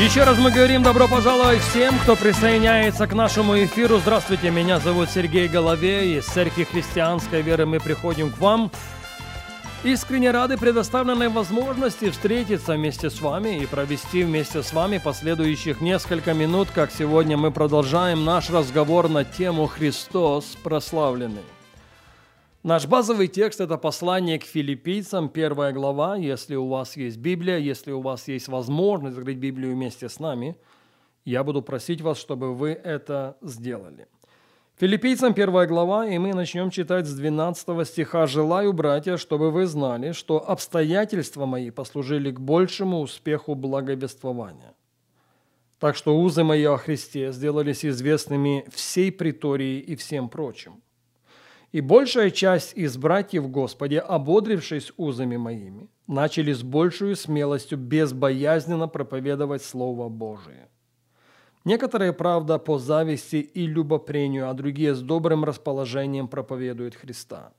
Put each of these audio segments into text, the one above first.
Еще раз мы говорим добро пожаловать всем, кто присоединяется к нашему эфиру. Здравствуйте, меня зовут Сергей Головей. Из Церкви Христианской Веры мы приходим к вам. Искренне рады предоставленной возможности встретиться вместе с вами и провести вместе с вами последующих несколько минут, как сегодня мы продолжаем наш разговор на тему «Христос прославленный». Наш базовый текст – это послание к филиппийцам, первая глава. Если у вас есть Библия, если у вас есть возможность открыть Библию вместе с нами, я буду просить вас, чтобы вы это сделали. Филиппийцам первая глава, и мы начнем читать с 12 стиха. «Желаю, братья, чтобы вы знали, что обстоятельства мои послужили к большему успеху благовествования. Так что узы мои о Христе сделались известными всей притории и всем прочим. И большая часть из братьев Господи, ободрившись узами моими, начали с большую смелостью безбоязненно проповедовать Слово Божие. Некоторые, правда, по зависти и любопрению, а другие с добрым расположением проповедуют Христа.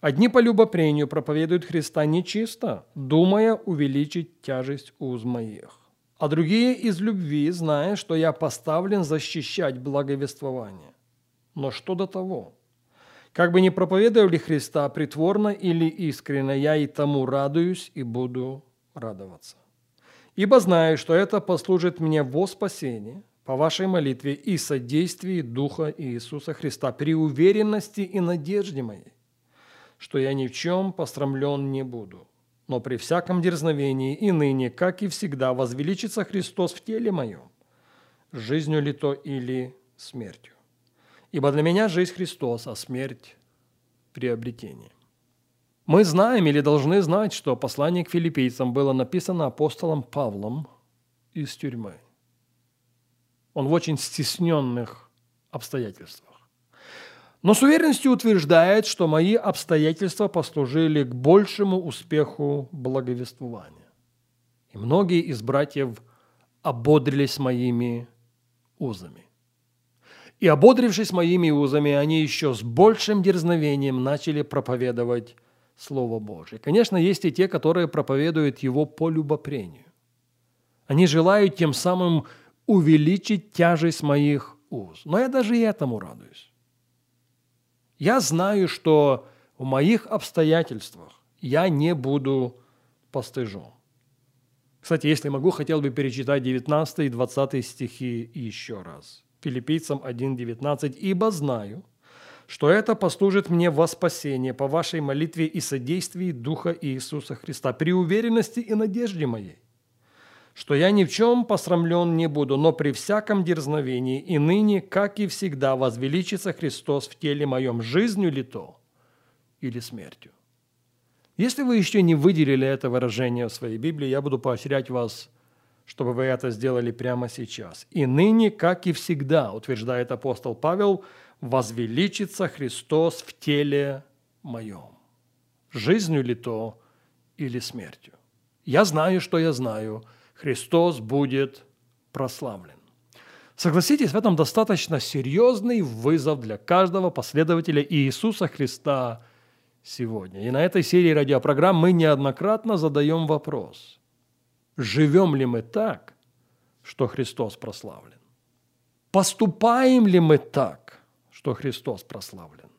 Одни по любопрению проповедуют Христа нечисто, думая увеличить тяжесть уз моих. А другие из любви, зная, что я поставлен защищать благовествование. Но что до того? Как бы ни проповедовали Христа притворно или искренне, я и тому радуюсь и буду радоваться. Ибо знаю, что это послужит мне во спасение по вашей молитве и содействии Духа Иисуса Христа при уверенности и надежде моей, что я ни в чем пострамлен не буду, но при всяком дерзновении и ныне, как и всегда, возвеличится Христос в теле моем, жизнью ли то или смертью. Ибо для меня жизнь Христос, а смерть – приобретение. Мы знаем или должны знать, что послание к филиппийцам было написано апостолом Павлом из тюрьмы. Он в очень стесненных обстоятельствах. Но с уверенностью утверждает, что мои обстоятельства послужили к большему успеху благовествования. И многие из братьев ободрились моими узами. И, ободрившись моими узами, они еще с большим дерзновением начали проповедовать Слово Божие. Конечно, есть и те, которые проповедуют его по любопрению. Они желают тем самым увеличить тяжесть моих уз. Но я даже и этому радуюсь. Я знаю, что в моих обстоятельствах я не буду постыжен. Кстати, если могу, хотел бы перечитать 19 и 20 стихи еще раз. Филиппийцам 1.19, «Ибо знаю, что это послужит мне во спасение по вашей молитве и содействии Духа Иисуса Христа, при уверенности и надежде моей, что я ни в чем посрамлен не буду, но при всяком дерзновении и ныне, как и всегда, возвеличится Христос в теле моем, жизнью ли то или смертью». Если вы еще не выделили это выражение в своей Библии, я буду поощрять вас чтобы вы это сделали прямо сейчас. И ныне, как и всегда, утверждает апостол Павел, возвеличится Христос в теле моем. Жизнью ли то или смертью? Я знаю, что я знаю. Христос будет прославлен. Согласитесь, в этом достаточно серьезный вызов для каждого последователя Иисуса Христа сегодня. И на этой серии радиопрограмм мы неоднократно задаем вопрос – Живем ли мы так, что Христос прославлен? Поступаем ли мы так, что Христос прославлен?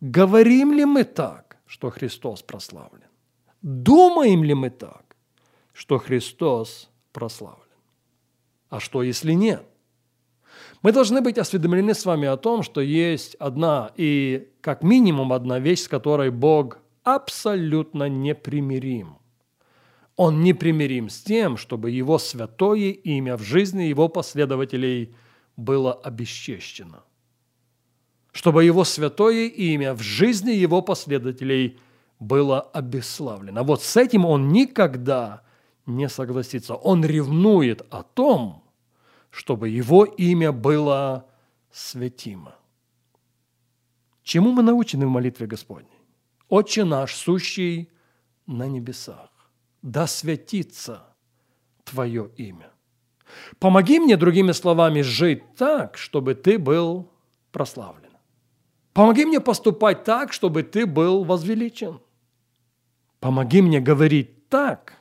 Говорим ли мы так, что Христос прославлен? Думаем ли мы так, что Христос прославлен? А что, если нет? Мы должны быть осведомлены с вами о том, что есть одна и как минимум одна вещь, с которой Бог абсолютно непримирим – он непримирим с тем, чтобы его святое имя в жизни его последователей было обесчещено. Чтобы его святое имя в жизни его последователей было обесславлено. Вот с этим он никогда не согласится. Он ревнует о том, чтобы его имя было святимо. Чему мы научены в молитве Господней? «Отче наш, сущий на небесах, да святится Твое имя». Помоги мне, другими словами, жить так, чтобы Ты был прославлен. Помоги мне поступать так, чтобы Ты был возвеличен. Помоги мне говорить так,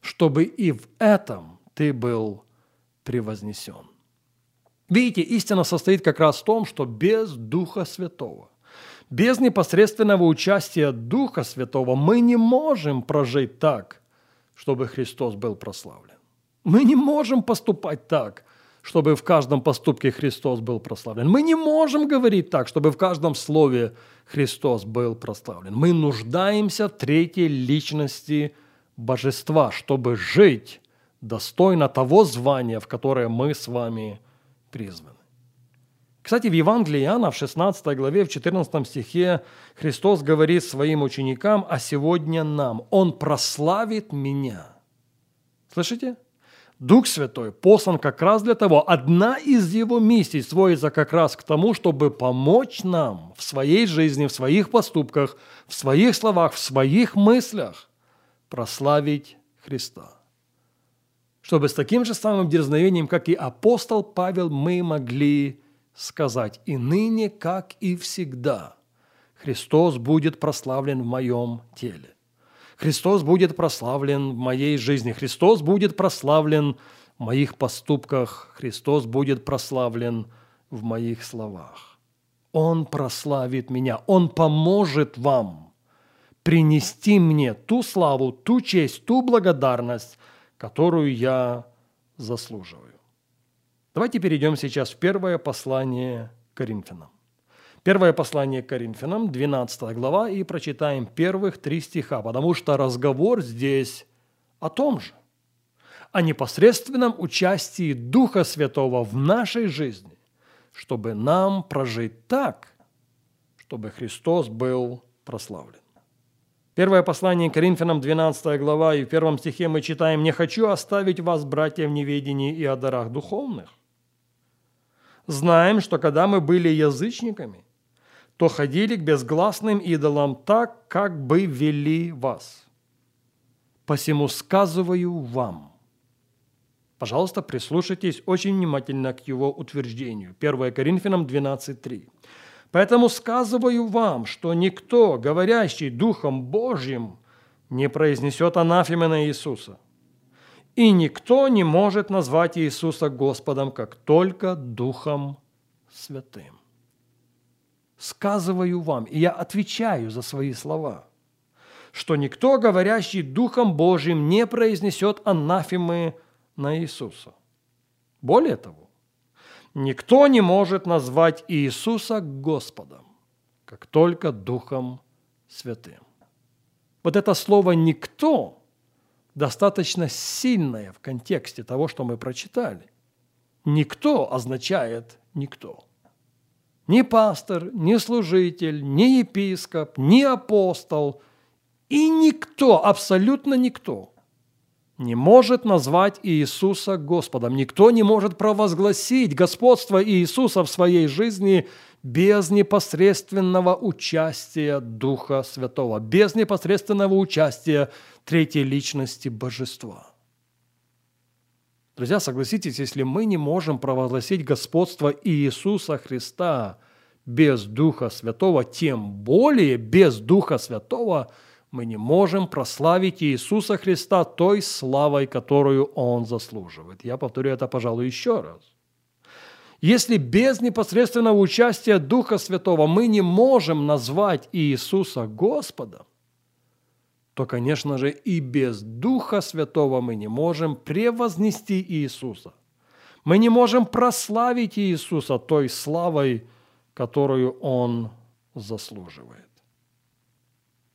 чтобы и в этом Ты был превознесен. Видите, истина состоит как раз в том, что без Духа Святого, без непосредственного участия Духа Святого мы не можем прожить так, чтобы Христос был прославлен. Мы не можем поступать так, чтобы в каждом поступке Христос был прославлен. Мы не можем говорить так, чтобы в каждом слове Христос был прославлен. Мы нуждаемся в третьей личности божества, чтобы жить достойно того звания, в которое мы с вами призваны. Кстати, в Евангелии Иоанна в 16 главе, в 14 стихе Христос говорит своим ученикам, а сегодня нам. Он прославит меня. Слышите? Дух Святой послан как раз для того, одна из его миссий сводится как раз к тому, чтобы помочь нам в своей жизни, в своих поступках, в своих словах, в своих мыслях прославить Христа чтобы с таким же самым дерзновением, как и апостол Павел, мы могли сказать «И ныне, как и всегда, Христос будет прославлен в моем теле». Христос будет прославлен в моей жизни. Христос будет прославлен в моих поступках. Христос будет прославлен в моих словах. Он прославит меня. Он поможет вам принести мне ту славу, ту честь, ту благодарность, которую я заслуживаю. Давайте перейдем сейчас в первое послание Коринфянам. Первое послание Коринфянам, 12 глава, и прочитаем первых три стиха, потому что разговор здесь о том же, о непосредственном участии Духа Святого в нашей жизни, чтобы нам прожить так, чтобы Христос был прославлен. Первое послание Коринфянам, 12 глава, и в первом стихе мы читаем «Не хочу оставить вас, братья, в неведении и о дарах духовных». Знаем, что когда мы были язычниками, то ходили к безгласным идолам так, как бы вели вас. Посему сказываю вам. Пожалуйста, прислушайтесь очень внимательно к его утверждению. 1 Коринфянам 12.3. Поэтому сказываю вам, что никто, говорящий Духом Божьим, не произнесет анафемы на Иисуса. И никто не может назвать Иисуса Господом, как только Духом Святым. Сказываю вам, и я отвечаю за свои слова, что никто, говорящий Духом Божьим, не произнесет анафемы на Иисуса. Более того, Никто не может назвать Иисуса Господом, как только Духом Святым. Вот это слово «никто» достаточно сильное в контексте того, что мы прочитали. «Никто» означает «никто». Ни пастор, ни служитель, ни епископ, ни апостол и никто, абсолютно никто – не может назвать Иисуса Господом. Никто не может провозгласить господство Иисуса в своей жизни без непосредственного участия Духа Святого, без непосредственного участия третьей личности Божества. Друзья, согласитесь, если мы не можем провозгласить господство Иисуса Христа без Духа Святого, тем более без Духа Святого – мы не можем прославить Иисуса Христа той славой, которую Он заслуживает. Я повторю это, пожалуй, еще раз. Если без непосредственного участия Духа Святого мы не можем назвать Иисуса Господом, то, конечно же, и без Духа Святого мы не можем превознести Иисуса. Мы не можем прославить Иисуса той славой, которую Он заслуживает.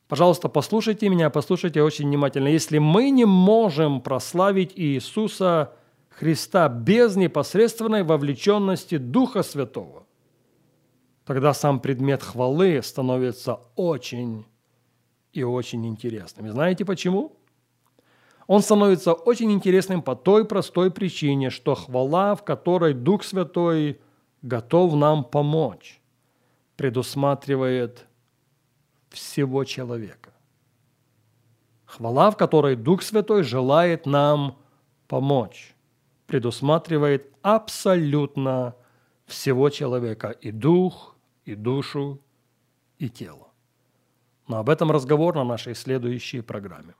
Пожалуйста, послушайте меня, послушайте очень внимательно. Если мы не можем прославить Иисуса Христа без непосредственной вовлеченности Духа Святого, тогда сам предмет хвалы становится очень и очень интересным. И знаете почему? Он становится очень интересным по той простой причине, что хвала, в которой Дух Святой готов нам помочь, предусматривает всего человека. Хвала, в которой Дух Святой желает нам помочь, предусматривает абсолютно всего человека, и дух, и душу, и тело. Но об этом разговор на нашей следующей программе.